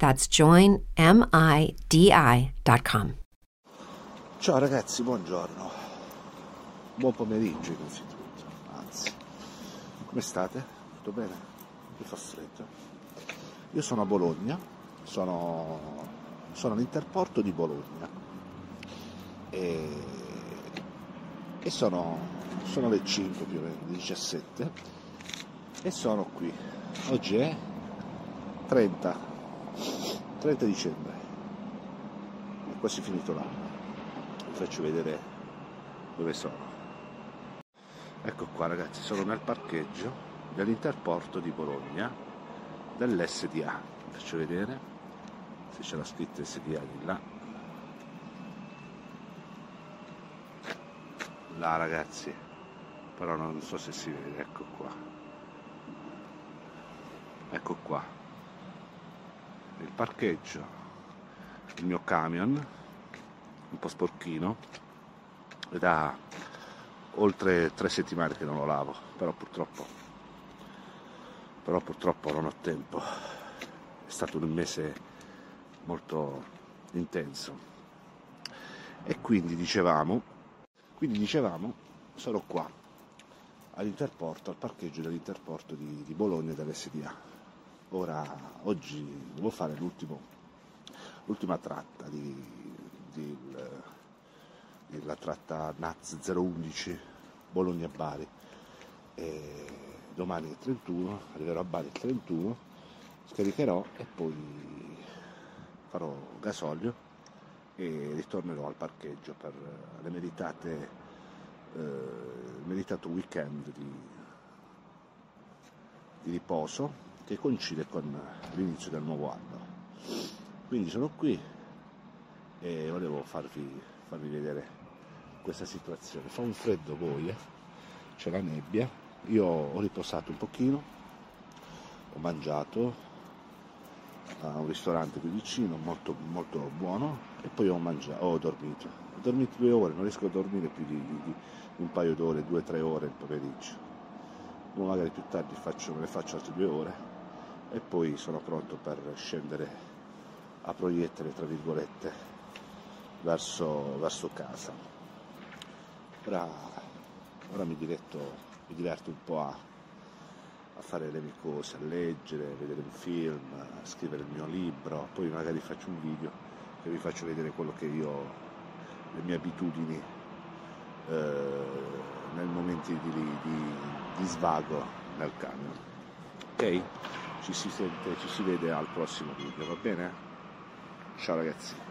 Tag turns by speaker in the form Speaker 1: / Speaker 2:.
Speaker 1: That's joinmidi.com.
Speaker 2: Ciao ragazzi, buongiorno. Buon pomeriggio innanzitutto. Anzi, come state? Tutto bene? Mi fa freddo. Io sono a Bologna, sono, sono all'interporto di Bologna e, e sono, sono le 5 più o meno, le 17 e sono qui. Oggi è 30, 30 dicembre, è quasi finito l'anno. Vi faccio vedere dove sono. Ecco qua ragazzi, sono nel parcheggio dell'interporto di Bologna dell'SDA. Vi faccio vedere se c'è la scritta SDA di là. Là ragazzi, però non so se si vede, ecco qua. Ecco qua. Il parcheggio, il mio camion, un po' sporchino, e da oltre tre settimane che non lo lavo, però purtroppo, però purtroppo non ho tempo. È stato un mese molto intenso. E quindi dicevamo, quindi dicevamo, sono qua all'interporto, al parcheggio dell'interporto di, di Bologna dell'SDA. Ora, oggi devo fare l'ultima tratta di, di, di, la tratta NAZ 011 Bologna-Bari. Domani è il 31, arriverò a Bari il 31, scaricherò e poi farò gasolio e ritornerò al parcheggio per le meritate, eh, il meritato weekend di, di riposo che coincide con l'inizio del nuovo anno. Quindi sono qui e volevo farvi, farvi vedere questa situazione. Fa un freddo voi, eh? c'è la nebbia, io ho riposato un pochino, ho mangiato a un ristorante qui vicino, molto, molto buono, e poi ho, mangiato, ho dormito. Ho dormito due ore, non riesco a dormire più di, di, di un paio d'ore, due o tre ore il pomeriggio. Magari più tardi faccio, me ne faccio altre due ore e poi sono pronto per scendere a proiettere, tra virgolette, verso, verso casa. Ora, ora mi, diretto, mi diverto un po' a, a fare le mie cose, a leggere, a vedere un film, a scrivere il mio libro, poi magari faccio un video che vi faccio vedere quello che io, le mie abitudini eh, nei momenti di, di, di svago nel camion. Ok? Ci si sente, ci si vede al prossimo video, va bene? Ciao ragazzi.